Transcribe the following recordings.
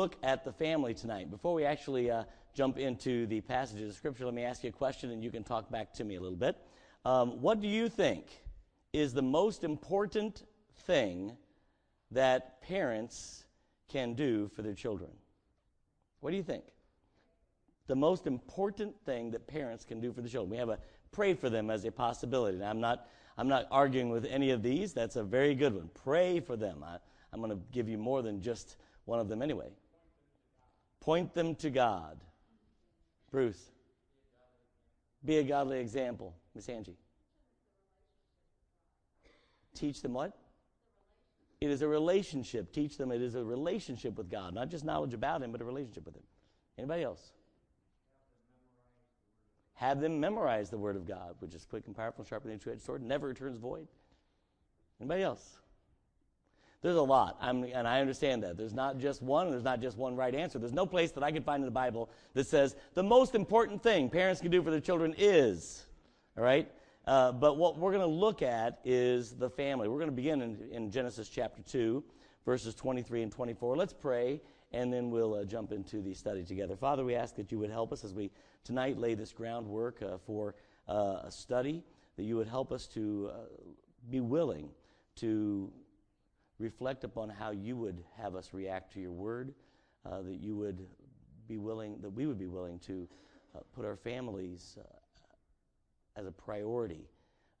look at the family tonight. Before we actually uh, jump into the passages of Scripture, let me ask you a question and you can talk back to me a little bit. Um, what do you think is the most important thing that parents can do for their children? What do you think? The most important thing that parents can do for the children. We have a pray for them as a possibility. Now, I'm not, I'm not arguing with any of these. That's a very good one. Pray for them. I, I'm going to give you more than just one of them anyway. Point them to God. Bruce. Be a godly example. Miss Angie. Teach them what? It is a relationship. Teach them it is a relationship with God, not just knowledge about Him, but a relationship with Him. Anybody else? Have them memorize the Word of God, which is quick and powerful, sharper than a two-edged sword, never returns void. Anybody else? There's a lot, I'm, and I understand that. There's not just one, there's not just one right answer. There's no place that I can find in the Bible that says the most important thing parents can do for their children is, all right? Uh, but what we're going to look at is the family. We're going to begin in, in, Genesis chapter 2, verses 23 and 24. Let's pray, and then we'll uh, jump into the study together. Father, we ask that you would help us as we tonight lay this groundwork uh, for uh, a study, that you would help us to uh, be willing to reflect upon how you would have us react to your word, uh, that you would be willing, that we would be willing to put our families as a priority,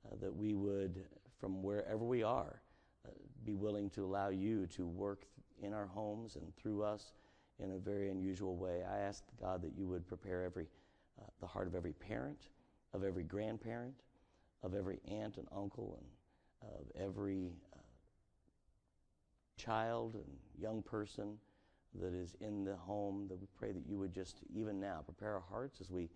uh, that we would, from wherever we are, uh, be willing to allow you to work in our homes and through us in a very unusual way. I ask God that you would prepare every, uh, the heart of every parent, of every grandparent, of every aunt and uncle, and of every uh, child and young person that is in the home. That we pray that you would just, even now, prepare our hearts as we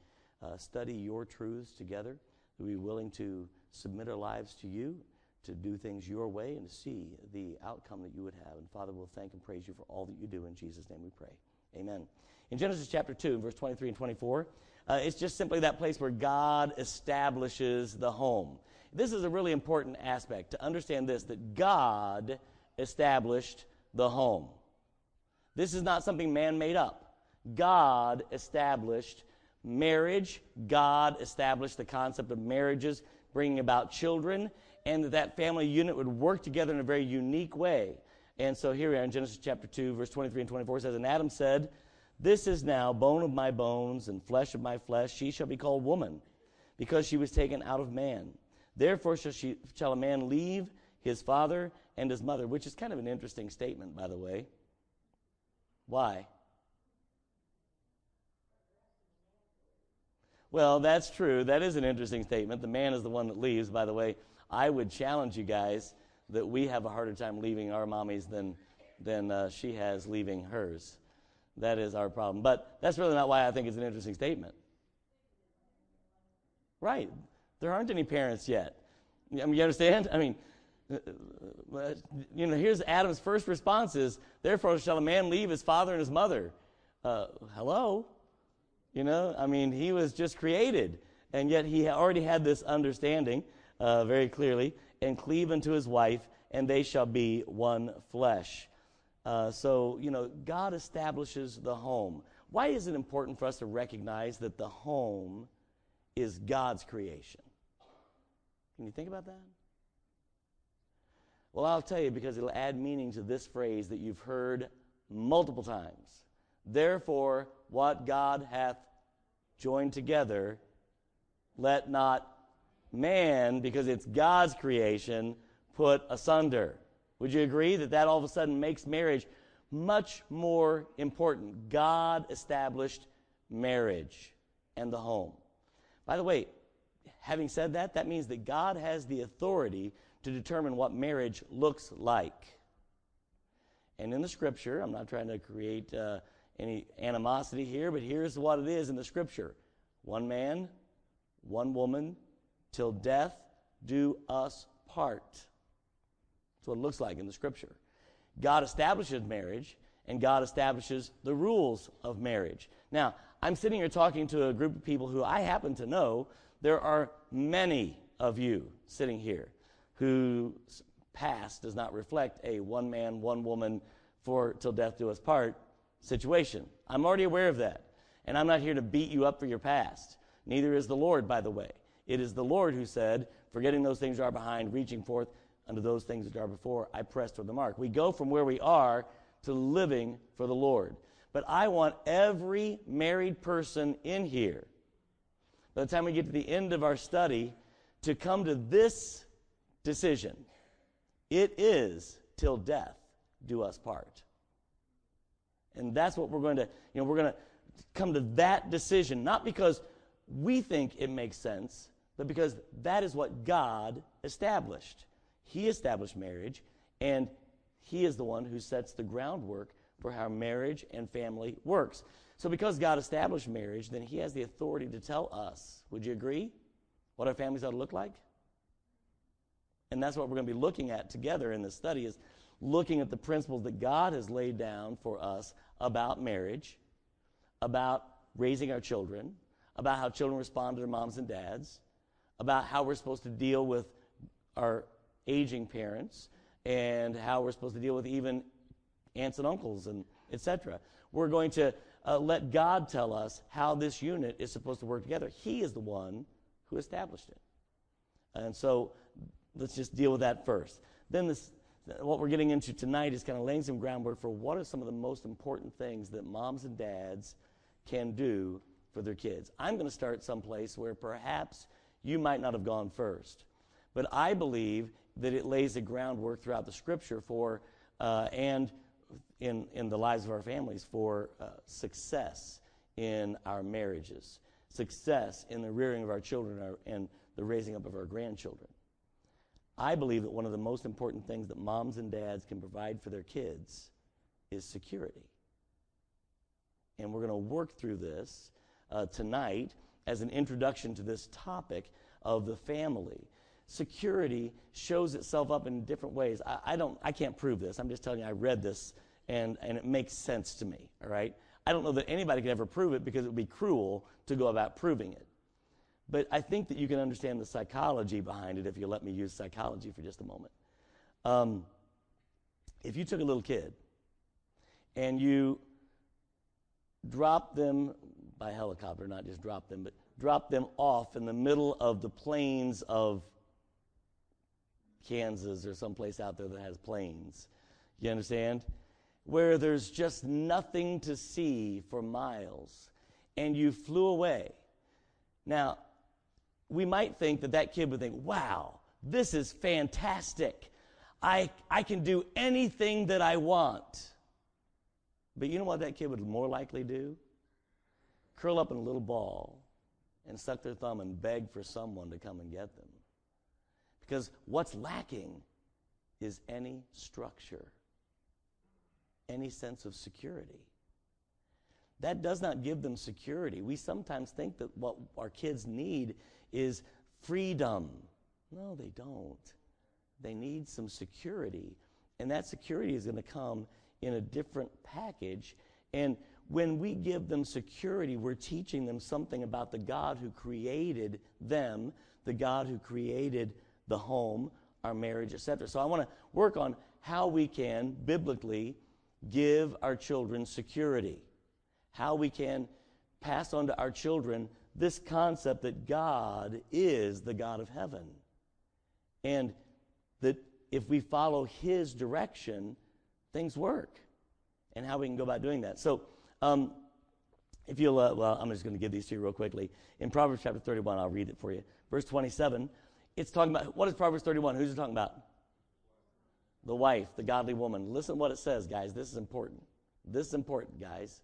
uh, study your truths together that we be willing to submit our lives to you, to do things your way, and to see the outcome that you would have. And Father, we'll thank and praise you for all that you do. In Jesus' name we pray. Amen. In Genesis chapter 2, verse 23 and 24, uh, it's just simply that place where God establishes the home. This is a really important aspect to understand this that God established the home. This is not something man made up. God established marriage. God established the concept of marriages, bringing about children, and that that family unit would work together in a very unique way. And so here we are in Genesis chapter 2, verse 23 and 24 says, And Adam said, This is now bone of my bones and flesh of my flesh. She shall be called woman, because she was taken out of man. Therefore shall, she, shall a man leave his father and his mother, which is kind of an interesting statement, by the way. Why? Well, that's true. That is an interesting statement. The man is the one that leaves. By the way, I would challenge you guys that we have a harder time leaving our mommies than, than uh, she has leaving hers. That is our problem. But that's really not why I think it's an interesting statement. Right. There aren't any parents yet. I mean, you understand? I mean, you know, here's Adam's first response is, Therefore shall a man leave his father and his mother. Uh, hello? You know, I mean, he was just created, and yet he already had this understanding uh, very clearly, and cleave unto his wife, and they shall be one flesh. Uh, so, you know, God establishes the home. Why is it important for us to recognize that the home is God's creation? Can you think about that? Well, I'll tell you because it'll add meaning to this phrase that you've heard multiple times. Therefore, what God hath joined together, let not man, because it's God's creation, put asunder. Would you agree that that all of a sudden makes marriage much more important? God established marriage and the home. By the way, having said that, that means that God has the authority to determine what marriage looks like. And in the scripture, I'm not trying to create uh, any animosity here, but here's what it is in the scripture one man, one woman, till death do us part. That's what it looks like in the scripture. God establishes marriage, and God establishes the rules of marriage. Now, I'm sitting here talking to a group of people who I happen to know. There are many of you sitting here whose past does not reflect a one man, one woman for till death do us part situation. I'm already aware of that. And I'm not here to beat you up for your past. Neither is the Lord, by the way. It is the Lord who said, Forgetting those things that are behind, reaching forth unto those things that are before, I press toward the mark. We go from where we are to living for the Lord. But I want every married person in here, by the time we get to the end of our study, to come to this decision. It is till death do us part. And that's what we're going to, you know, we're going to come to that decision, not because we think it makes sense, but because that is what God established. He established marriage, and He is the one who sets the groundwork for how marriage and family works. So, because God established marriage, then He has the authority to tell us, would you agree, what our families ought to look like? And that's what we're going to be looking at together in this study is looking at the principles that God has laid down for us about marriage, about raising our children, about how children respond to their moms and dads, about how we're supposed to deal with our aging parents, and how we're supposed to deal with even aunts and uncles and etc. We're going to uh, let God tell us how this unit is supposed to work together. He is the one who established it. And so let's just deal with that first. Then this, what we're getting into tonight is kind of laying some groundwork for what are some of the most important things that moms and dads can do for their kids. I'm going to start someplace where perhaps you might not have gone first. But I believe that it lays the groundwork throughout the scripture for, uh, and in, in the lives of our families, for uh, success in our marriages, success in the rearing of our children and the raising up of our grandchildren. I believe that one of the most important things that moms and dads can provide for their kids is security. And we're going to work through this uh, tonight as an introduction to this topic of the family. Security shows itself up in different ways. I, I, don't, I can't prove this. I'm just telling you, I read this and, and it makes sense to me, all right? I don't know that anybody could ever prove it because it would be cruel to go about proving it. But I think that you can understand the psychology behind it if you let me use psychology for just a moment. Um, if you took a little kid and you dropped them by helicopter, not just drop them, but drop them off in the middle of the plains of Kansas or someplace out there that has plains. You understand? Where there's just nothing to see for miles, and you flew away. Now, we might think that that kid would think, wow, this is fantastic. I, I can do anything that I want. But you know what that kid would more likely do? curl up in a little ball and suck their thumb and beg for someone to come and get them. Because what's lacking is any structure, any sense of security. That does not give them security. We sometimes think that what our kids need is freedom. No, they don't. They need some security. And that security is going to come in a different package. And when we give them security, we're teaching them something about the God who created them, the God who created the home, our marriage, etc. So I want to work on how we can biblically give our children security, how we can pass on to our children this concept that God is the God of heaven. And that if we follow His direction, things work. And how we can go about doing that. So, um, if you'll, uh, well, I'm just going to give these to you real quickly. In Proverbs chapter 31, I'll read it for you. Verse 27, it's talking about, what is Proverbs 31? Who's it talking about? The wife, the godly woman. Listen what it says, guys. This is important. This is important, guys.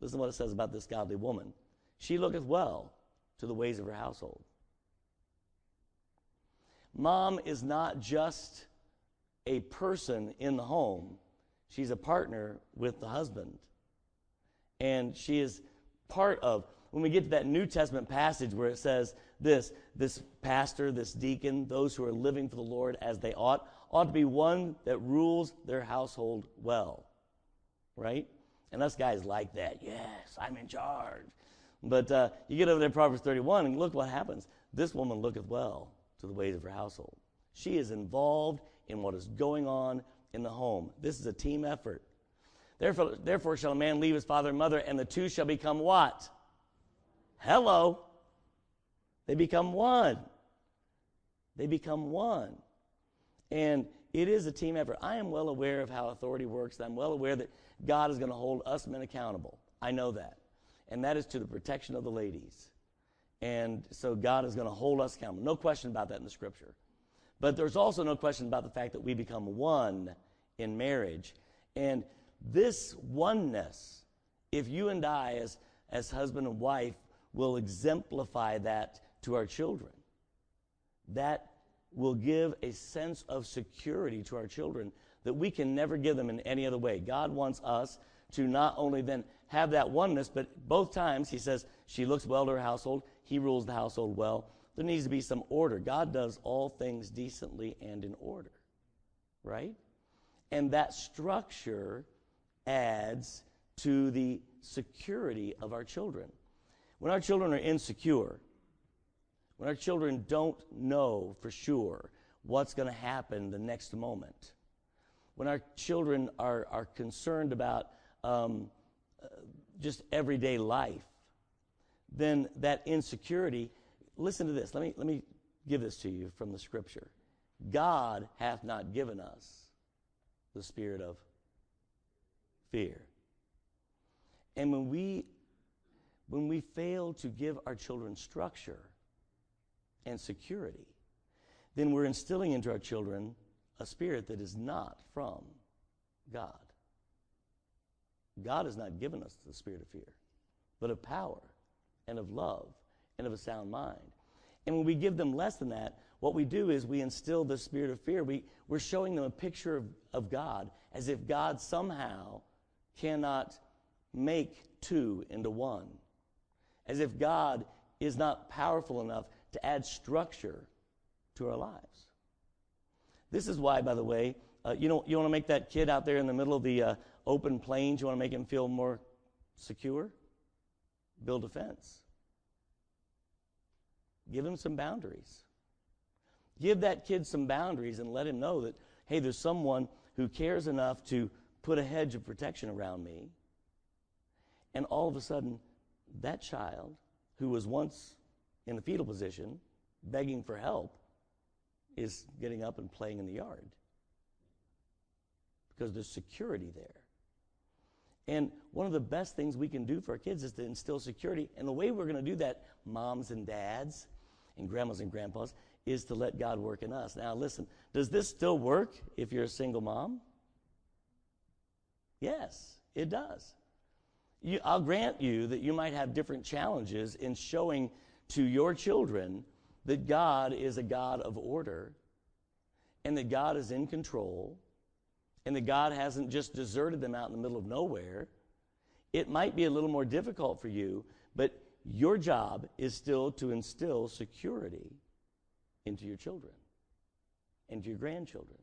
Listen what it says about this godly woman. She looketh well to the ways of her household. Mom is not just a person in the home, she's a partner with the husband and she is part of when we get to that New Testament passage where it says this, this pastor, this deacon, those who are living for the Lord as they ought, ought to be one that rules their household well. Right? And us guys like that. Yes, I'm in charge. But uh, you get over there Proverbs 31 and look what happens. This woman looketh well to the ways of her household. She is involved in what is going on in the home. This is a team effort. Therefore, therefore shall a man leave his father and mother, and the two shall become what? Hello. They become one. They become one. And it is a team effort. I am well aware of how authority works. I'm well aware that God is going to hold us men accountable. I know that. And that is to the protection of the ladies. And so God is going to hold us accountable. No question about that in the scripture. But there's also no question about the fact that we become one in marriage. And this oneness, if you and I, as, as husband and wife, will exemplify that to our children, that will give a sense of security to our children that we can never give them in any other way. God wants us to not only then have that oneness, but both times he says, she looks well to her household, he rules the household well. There needs to be some order. God does all things decently and in order, right? And that structure adds to the security of our children. When our children are insecure, when our children don't know for sure what's going to happen the next moment, when our children are, are concerned about um, uh, just everyday life, then that insecurity, listen to this. Let me, let me give this to you from the scripture. God hath not given us the spirit of fear. And when we when we fail to give our children structure and security, then we're instilling into our children a spirit that is not from God. God has not given us the spirit of fear, but of power and of love and of a sound mind. And when we give them less than that, what we do is we instill the spirit of fear. We, we're showing them a picture of, of God as if God somehow cannot make two into one, as if God is not powerful enough to add structure to our lives. This is why, by the way, uh, you know, you want to make that kid out there in the middle of the uh, open plains, you want to make him feel more secure? Build a fence. Give him some boundaries. Give that kid some boundaries and let him know that, hey, there's someone who cares enough to put a hedge of protection around me. And all of a sudden, that child who was once in the fetal position, begging for help, is getting up and playing in the yard because there's security there. And one of the best things we can do for our kids is to instill security. And the way we're going to do that, moms and dads and grandmas and grandpas, is to let God work in us. Now, listen, does this still work if you're a single mom? Yes, it does. You, I'll grant you that you might have different challenges in showing to your children that God is a God of order and that God is in control and that God hasn't just deserted them out in the middle of nowhere. It might be a little more difficult for you, but your job is still to instill security into your children and your grandchildren.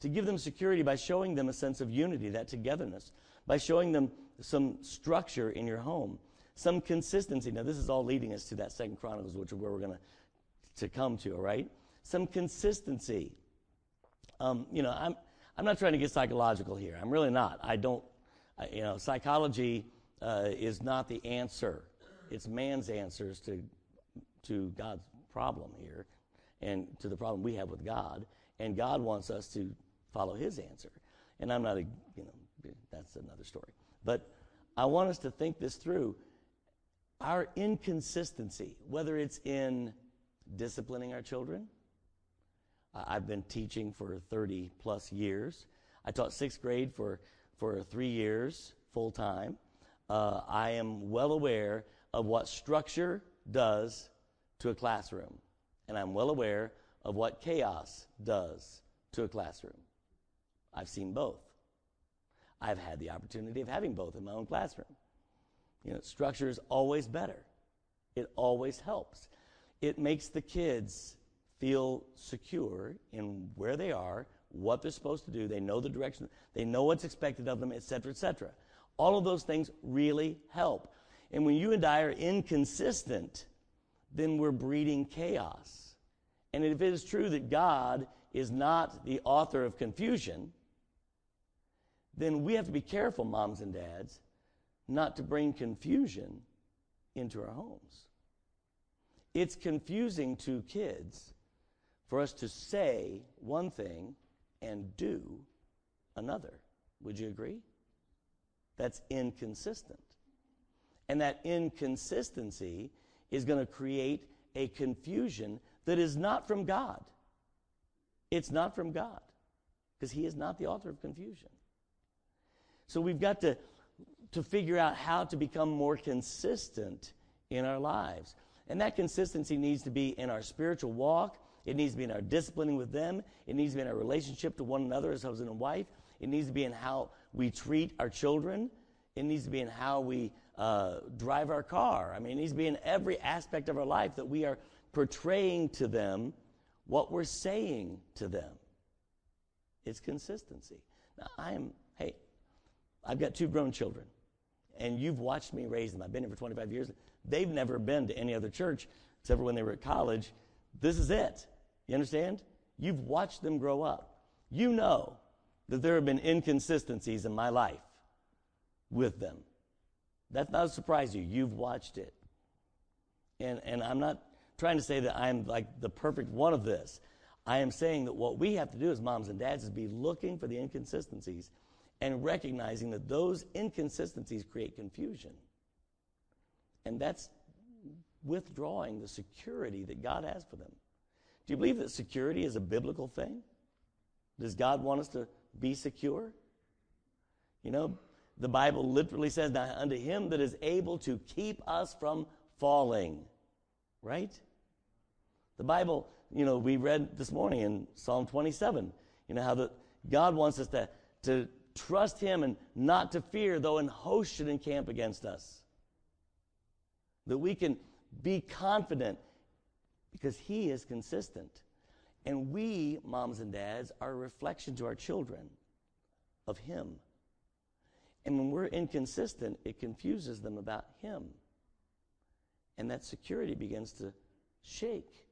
To give them security by showing them a sense of unity, that togetherness, by showing them some structure in your home, some consistency. Now, this is all leading us to that Second Chronicles, which is where we're going to come to. All right, some consistency. Um, you know, I'm I'm not trying to get psychological here. I'm really not. I don't. I, you know, psychology uh, is not the answer. It's man's answers to to God's problem here, and to the problem we have with God. And God wants us to follow His answer. And I'm not a you know that's another story. But I want us to think this through. Our inconsistency, whether it's in disciplining our children, I've been teaching for 30 plus years. I taught sixth grade for, for three years full time. Uh, I am well aware of what structure does to a classroom, and I'm well aware of what chaos does to a classroom. I've seen both. I've had the opportunity of having both in my own classroom. You know, structure is always better. It always helps. It makes the kids feel secure in where they are, what they're supposed to do. They know the direction, they know what's expected of them, etc., etc. All of those things really help. And when you and I are inconsistent, then we're breeding chaos. And if it is true that God is not the author of confusion, then we have to be careful, moms and dads, not to bring confusion into our homes. It's confusing to kids for us to say one thing and do another. Would you agree? That's inconsistent. And that inconsistency is going to create a confusion that is not from God. It's not from God because He is not the author of confusion. So we've got to, to figure out how to become more consistent in our lives. And that consistency needs to be in our spiritual walk, it needs to be in our disciplining with them, it needs to be in our relationship to one another as husband and wife, it needs to be in how we treat our children, it needs to be in how we uh, drive our car. I mean, it needs to be in every aspect of our life that we are portraying to them what we're saying to them. It's consistency. Now, I am, hey, I've got two grown children, and you've watched me raise them. I've been here for 25 years. They've never been to any other church except for when they were at college. This is it. You understand? You've watched them grow up. You know that there have been inconsistencies in my life with them. That's not a surprise to you. You've watched it. And, and I'm not trying to say that I'm like the perfect one of this. I am saying that what we have to do as moms and dads is be looking for the inconsistencies and recognizing that those inconsistencies create confusion. And that's withdrawing the security that God has for them. Do you believe that security is a biblical thing? Does God want us to be secure? You know, the Bible literally says, Now unto him that is able to keep us from falling. Right? The Bible, you know, we read this morning in Psalm 27, you know, how the, God wants us to, to trust him and not to fear, though an host should encamp against us. That we can be confident because he is consistent. And we, moms and dads, are a reflection to our children of him. And when we're inconsistent, it confuses them about him. And that security begins to shake.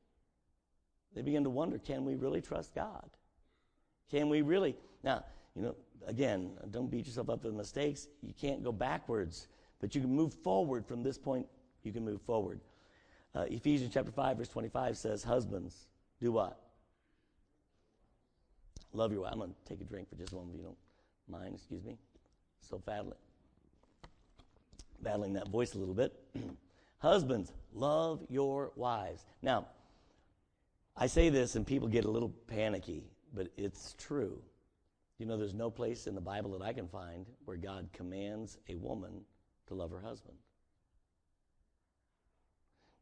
They begin to wonder can we really trust God? Can we really? Now, you know, again, don't beat yourself up for the mistakes. You can't go backwards, but you can move forward from this point. You can move forward. Uh, Ephesians chapter 5, verse 25 says, Husbands, do what? Love your wife. I'm going to take a drink for just a moment if you don't mind. Excuse me. So battling, battling that voice a little bit. Husbands, love your wives. Now, I say this and people get a little panicky, but it's true. You know, there's no place in the Bible that I can find where God commands a woman to love her husband.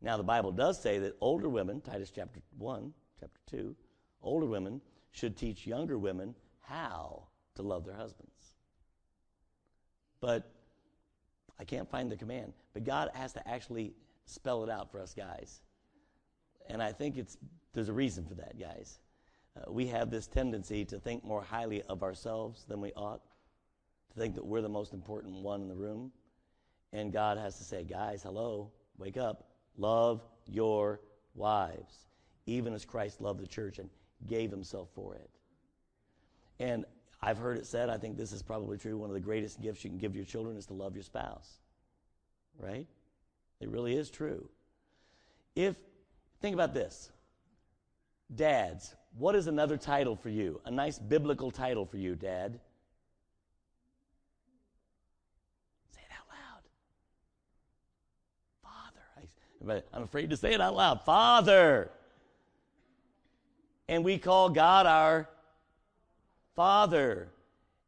Now, the Bible does say that older women, Titus chapter 1, chapter 2, older women should teach younger women how to love their husbands. But I can't find the command. But God has to actually spell it out for us guys. And I think it's there's a reason for that, guys. Uh, we have this tendency to think more highly of ourselves than we ought, to think that we're the most important one in the room. And God has to say, guys, hello, wake up. Love your wives, even as Christ loved the church and gave himself for it. And I've heard it said, I think this is probably true, one of the greatest gifts you can give your children is to love your spouse. Right? It really is true. If, think about this Dads, what is another title for you? A nice biblical title for you, Dad. Say it out loud. Father. I'm afraid to say it out loud. Father. And we call God our Father.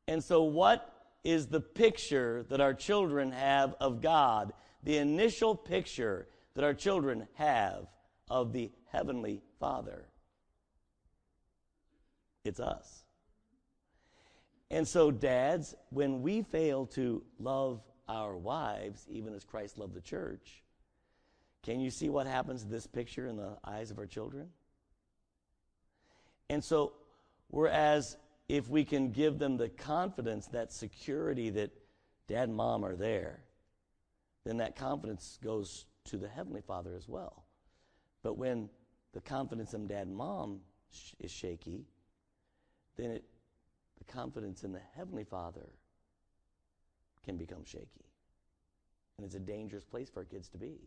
And so, what is the picture that our children have of God? The initial picture that our children have of the Heavenly Father. It's us. And so, dads, when we fail to love our wives, even as Christ loved the church, can you see what happens to this picture in the eyes of our children? And so, whereas if we can give them the confidence, that security that dad and mom are there, then that confidence goes to the Heavenly Father as well. But when the confidence in dad and mom sh- is shaky, then it, the confidence in the Heavenly Father can become shaky. And it's a dangerous place for our kids to be.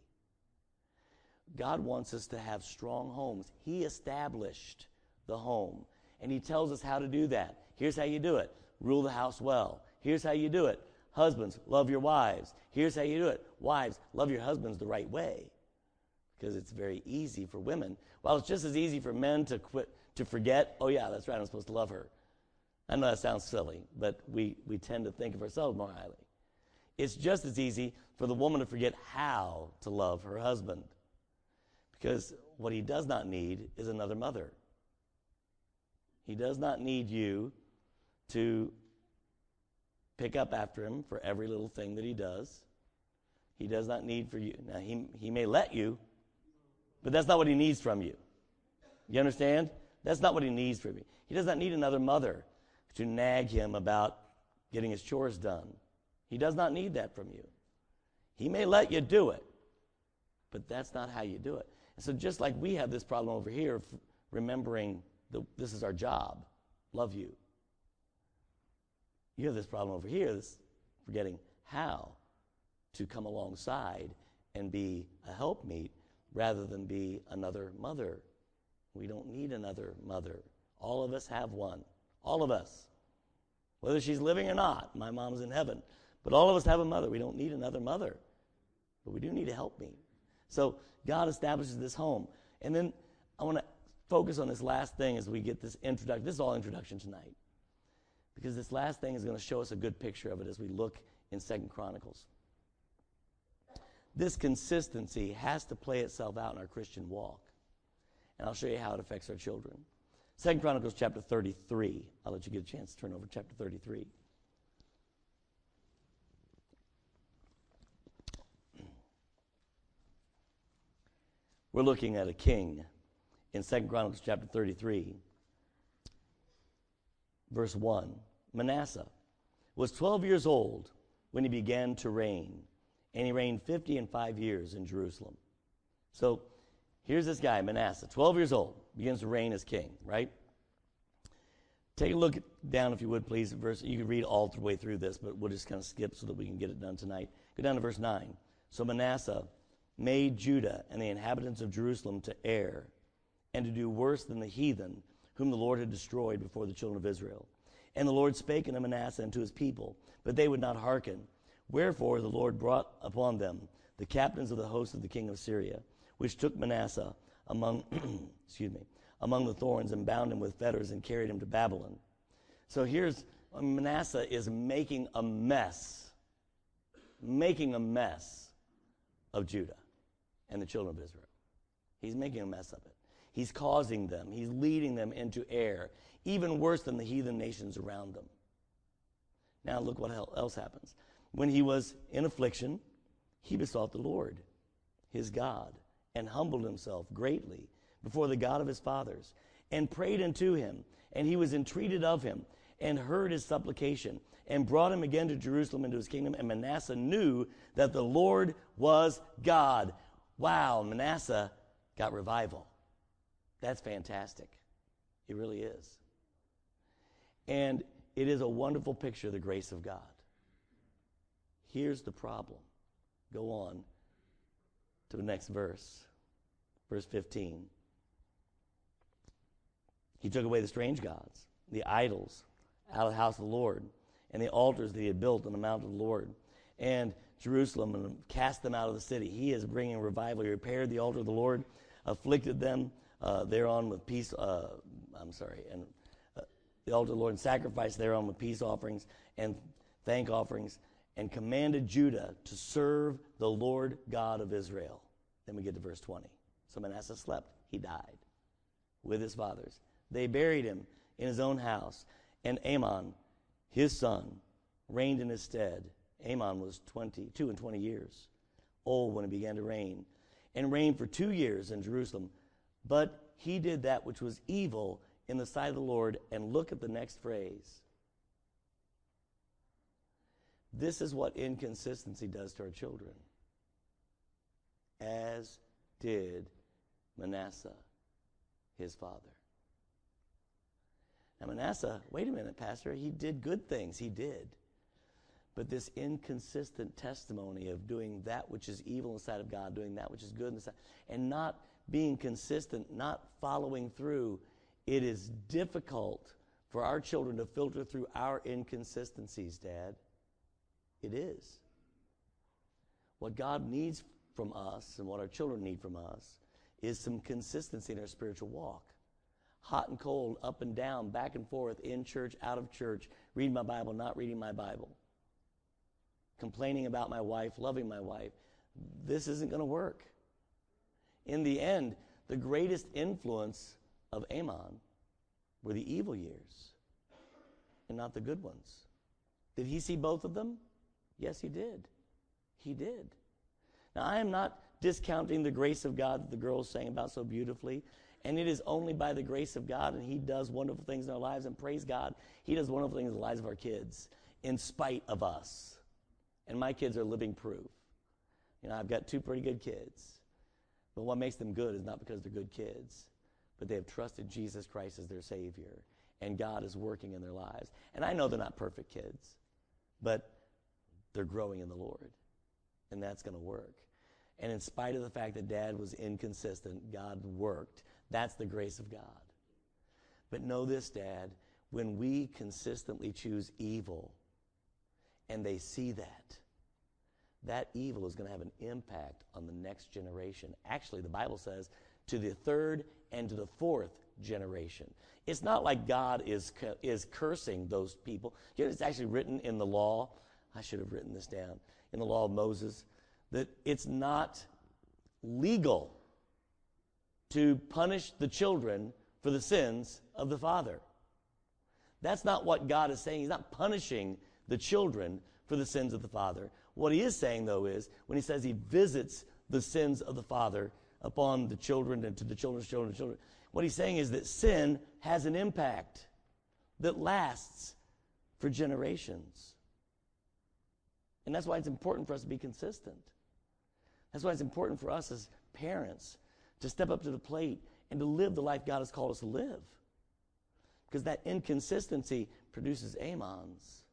God wants us to have strong homes. He established the home, and He tells us how to do that. Here's how you do it rule the house well. Here's how you do it. Husbands, love your wives. Here's how you do it. Wives, love your husbands the right way. Because it's very easy for women. Well, it's just as easy for men to quit to forget, oh yeah, that's right, I'm supposed to love her. I know that sounds silly, but we, we tend to think of ourselves more highly. It's just as easy for the woman to forget how to love her husband. Because what he does not need is another mother. He does not need you to pick up after him for every little thing that he does. He does not need for you. Now, he, he may let you, but that's not what he needs from you. You understand? That's not what he needs from you. He does not need another mother to nag him about getting his chores done. He does not need that from you. He may let you do it, but that's not how you do it. And so, just like we have this problem over here of remembering that this is our job, love you. You have this problem over here, this forgetting how to come alongside and be a helpmeet rather than be another mother. We don't need another mother. All of us have one. All of us. Whether she's living or not, my mom's in heaven. But all of us have a mother. We don't need another mother. But we do need a helpmeet. So God establishes this home. And then I want to focus on this last thing as we get this introduction. This is all introduction tonight because this last thing is going to show us a good picture of it as we look in Second Chronicles. This consistency has to play itself out in our Christian walk. And I'll show you how it affects our children. Second Chronicles chapter 33. I'll let you get a chance to turn over chapter 33. We're looking at a king in Second Chronicles chapter 33, verse 1. Manasseh was 12 years old when he began to reign, and he reigned 50 and 5 years in Jerusalem. So here's this guy, Manasseh, 12 years old, begins to reign as king, right? Take a look down, if you would, please. Verse, you can read all the way through this, but we'll just kind of skip so that we can get it done tonight. Go down to verse 9. So Manasseh made Judah and the inhabitants of Jerusalem to err and to do worse than the heathen whom the Lord had destroyed before the children of Israel. And the Lord spake unto Manasseh and to his people, but they would not hearken. Wherefore the Lord brought upon them the captains of the host of the king of Syria, which took Manasseh among, excuse me, among the thorns and bound him with fetters and carried him to Babylon. So here's Manasseh is making a mess, making a mess of Judah and the children of Israel. He's making a mess of it. He's causing them, he's leading them into error, even worse than the heathen nations around them. Now, look what else happens. When he was in affliction, he besought the Lord, his God, and humbled himself greatly before the God of his fathers, and prayed unto him, and he was entreated of him, and heard his supplication, and brought him again to Jerusalem into his kingdom. And Manasseh knew that the Lord was God. Wow, Manasseh got revival. That's fantastic. It really is. And it is a wonderful picture of the grace of God. Here's the problem. Go on to the next verse, verse 15. He took away the strange gods, the idols, out of the house of the Lord, and the altars that he had built on the mount of the Lord, and Jerusalem, and cast them out of the city. He is bringing revival. He repaired the altar of the Lord, afflicted them uh, thereon with peace. Uh, I'm sorry, and uh, the altar of the Lord and sacrificed thereon with peace offerings and thank offerings, and commanded Judah to serve the Lord God of Israel. Then we get to verse 20. So Manasseh slept; he died with his fathers. They buried him in his own house, and Amon, his son, reigned in his stead. Amon was 22 and 20 years old when he began to reign, and reigned for two years in Jerusalem. But he did that which was evil in the sight of the Lord. And look at the next phrase. This is what inconsistency does to our children. As did Manasseh, his father. Now, Manasseh, wait a minute, Pastor, he did good things. He did. But this inconsistent testimony of doing that which is evil inside of God, doing that which is good inside, and not being consistent, not following through, it is difficult for our children to filter through our inconsistencies, Dad. It is. What God needs from us and what our children need from us is some consistency in our spiritual walk. Hot and cold, up and down, back and forth, in church, out of church, reading my Bible, not reading my Bible, complaining about my wife, loving my wife. This isn't going to work. In the end, the greatest influence of Amon were the evil years and not the good ones. Did he see both of them? Yes, he did. He did. Now, I am not discounting the grace of God that the girls sang about so beautifully. And it is only by the grace of God, and He does wonderful things in our lives. And praise God, He does wonderful things in the lives of our kids, in spite of us. And my kids are living proof. You know, I've got two pretty good kids. But what makes them good is not because they're good kids, but they have trusted Jesus Christ as their Savior. And God is working in their lives. And I know they're not perfect kids, but they're growing in the Lord. And that's going to work. And in spite of the fact that dad was inconsistent, God worked. That's the grace of God. But know this, Dad, when we consistently choose evil and they see that, that evil is going to have an impact on the next generation. Actually, the Bible says to the third and to the fourth generation. It's not like God is, is cursing those people. You know, it's actually written in the law. I should have written this down. In the law of Moses, that it's not legal to punish the children for the sins of the father. That's not what God is saying. He's not punishing the children for the sins of the father. What he is saying, though, is when he says he visits the sins of the father upon the children and to the children's children's children, what he's saying is that sin has an impact that lasts for generations. And that's why it's important for us to be consistent. That's why it's important for us as parents to step up to the plate and to live the life God has called us to live. Because that inconsistency produces Amons.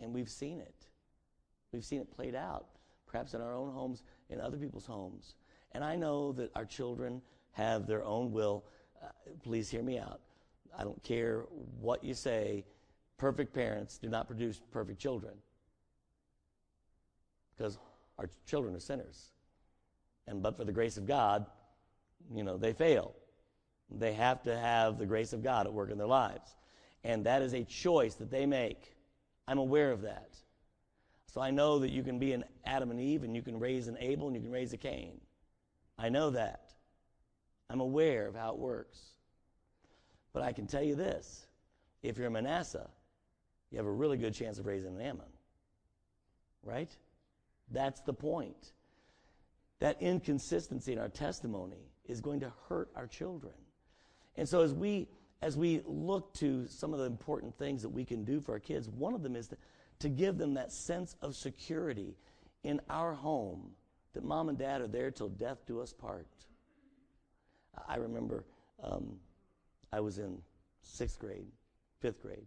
And we've seen it. We've seen it played out, perhaps in our own homes, in other people's homes. And I know that our children have their own will. Uh, please hear me out. I don't care what you say. Perfect parents do not produce perfect children. Because our children are sinners. And but for the grace of God, you know, they fail. They have to have the grace of God at work in their lives. And that is a choice that they make. I'm aware of that. So I know that you can be an Adam and Eve and you can raise an Abel and you can raise a Cain. I know that. I'm aware of how it works. But I can tell you this if you're a Manasseh, you have a really good chance of raising an Amon. Right? That's the point. That inconsistency in our testimony is going to hurt our children. And so as we as we look to some of the important things that we can do for our kids, one of them is to, to give them that sense of security in our home that mom and dad are there till death do us part. I remember um, I was in sixth grade, fifth grade,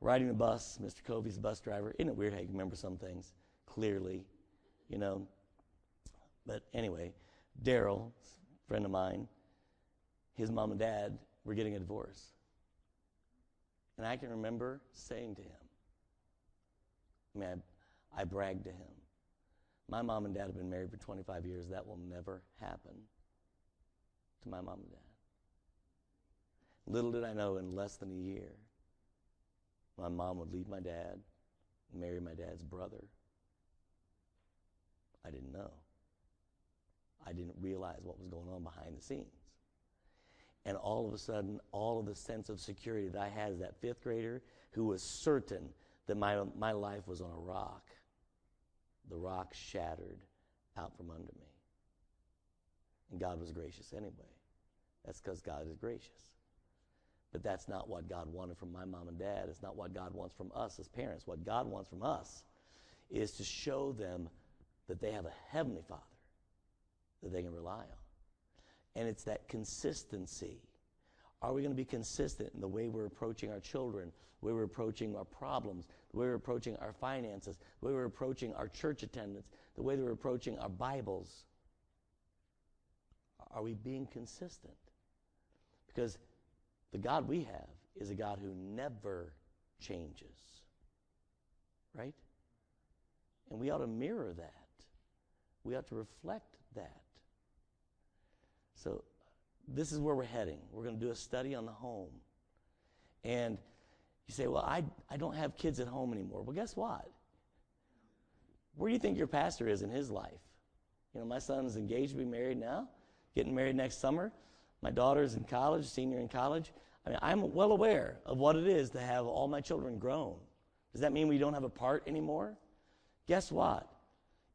riding the bus. Mr. Covey's bus driver. Isn't it weird how you remember some things? Clearly, you know. But anyway, Daryl, friend of mine, his mom and dad were getting a divorce. And I can remember saying to him, I mean, I, I bragged to him, my mom and dad have been married for 25 years. That will never happen to my mom and dad. Little did I know in less than a year, my mom would leave my dad, marry my dad's brother, I didn't know. I didn't realize what was going on behind the scenes. And all of a sudden, all of the sense of security that I had as that fifth grader who was certain that my, my life was on a rock, the rock shattered out from under me. And God was gracious anyway. That's because God is gracious. But that's not what God wanted from my mom and dad. It's not what God wants from us as parents. What God wants from us is to show them that they have a heavenly Father that they can rely on. And it's that consistency. Are we going to be consistent in the way we're approaching our children, the way we're approaching our problems, the way we're approaching our finances, the way we're approaching our church attendance, the way we're approaching our Bibles? Are we being consistent? Because the God we have is a God who never changes. Right? And we ought to mirror that. We ought to reflect that. So, this is where we're heading. We're going to do a study on the home. And you say, well, I, I don't have kids at home anymore. Well, guess what? Where do you think your pastor is in his life? You know, my son's engaged to be married now, getting married next summer. My daughter's in college, senior in college. I mean, I'm well aware of what it is to have all my children grown. Does that mean we don't have a part anymore? Guess what?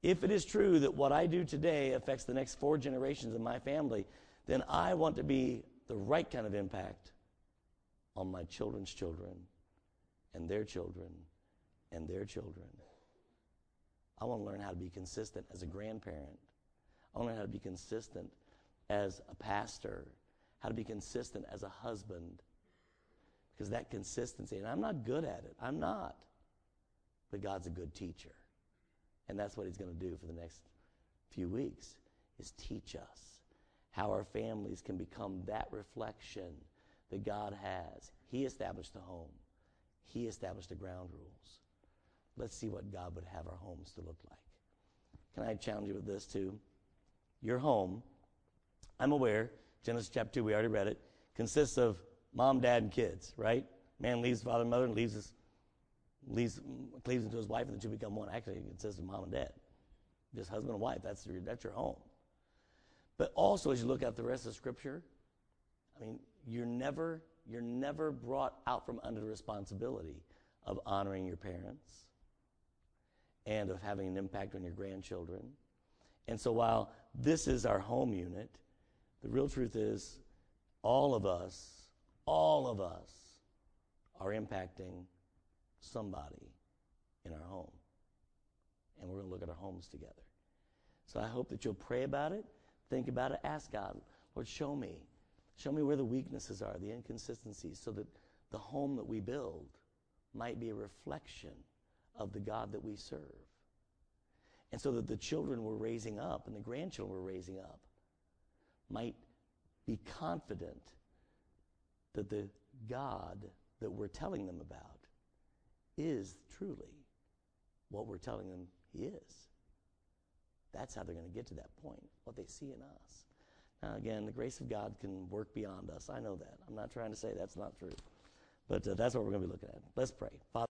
If it is true that what I do today affects the next four generations of my family, then I want to be the right kind of impact on my children's children and their children and their children. I want to learn how to be consistent as a grandparent. I want to learn how to be consistent as a pastor, how to be consistent as a husband. Because that consistency, and I'm not good at it, I'm not. But God's a good teacher. And that's what he's going to do for the next few weeks is teach us how our families can become that reflection that God has. He established the home. He established the ground rules. Let's see what God would have our homes to look like. Can I challenge you with this too? Your home, I'm aware, Genesis chapter 2, we already read it, consists of mom, dad, and kids, right? Man leaves father and mother and leaves his leaves, cleaves into his wife, and the two become one. Actually, it of mom and dad, just husband and wife. That's your, that's your home. But also, as you look at the rest of Scripture, I mean, you're never you're never brought out from under the responsibility of honoring your parents and of having an impact on your grandchildren. And so, while this is our home unit, the real truth is, all of us, all of us, are impacting somebody in our home. And we're going to look at our homes together. So I hope that you'll pray about it, think about it, ask God, Lord, show me. Show me where the weaknesses are, the inconsistencies, so that the home that we build might be a reflection of the God that we serve. And so that the children we're raising up and the grandchildren we're raising up might be confident that the God that we're telling them about is truly what we're telling them he is. That's how they're going to get to that point, what they see in us. Now, again, the grace of God can work beyond us. I know that. I'm not trying to say that's not true. But uh, that's what we're going to be looking at. Let's pray. Father,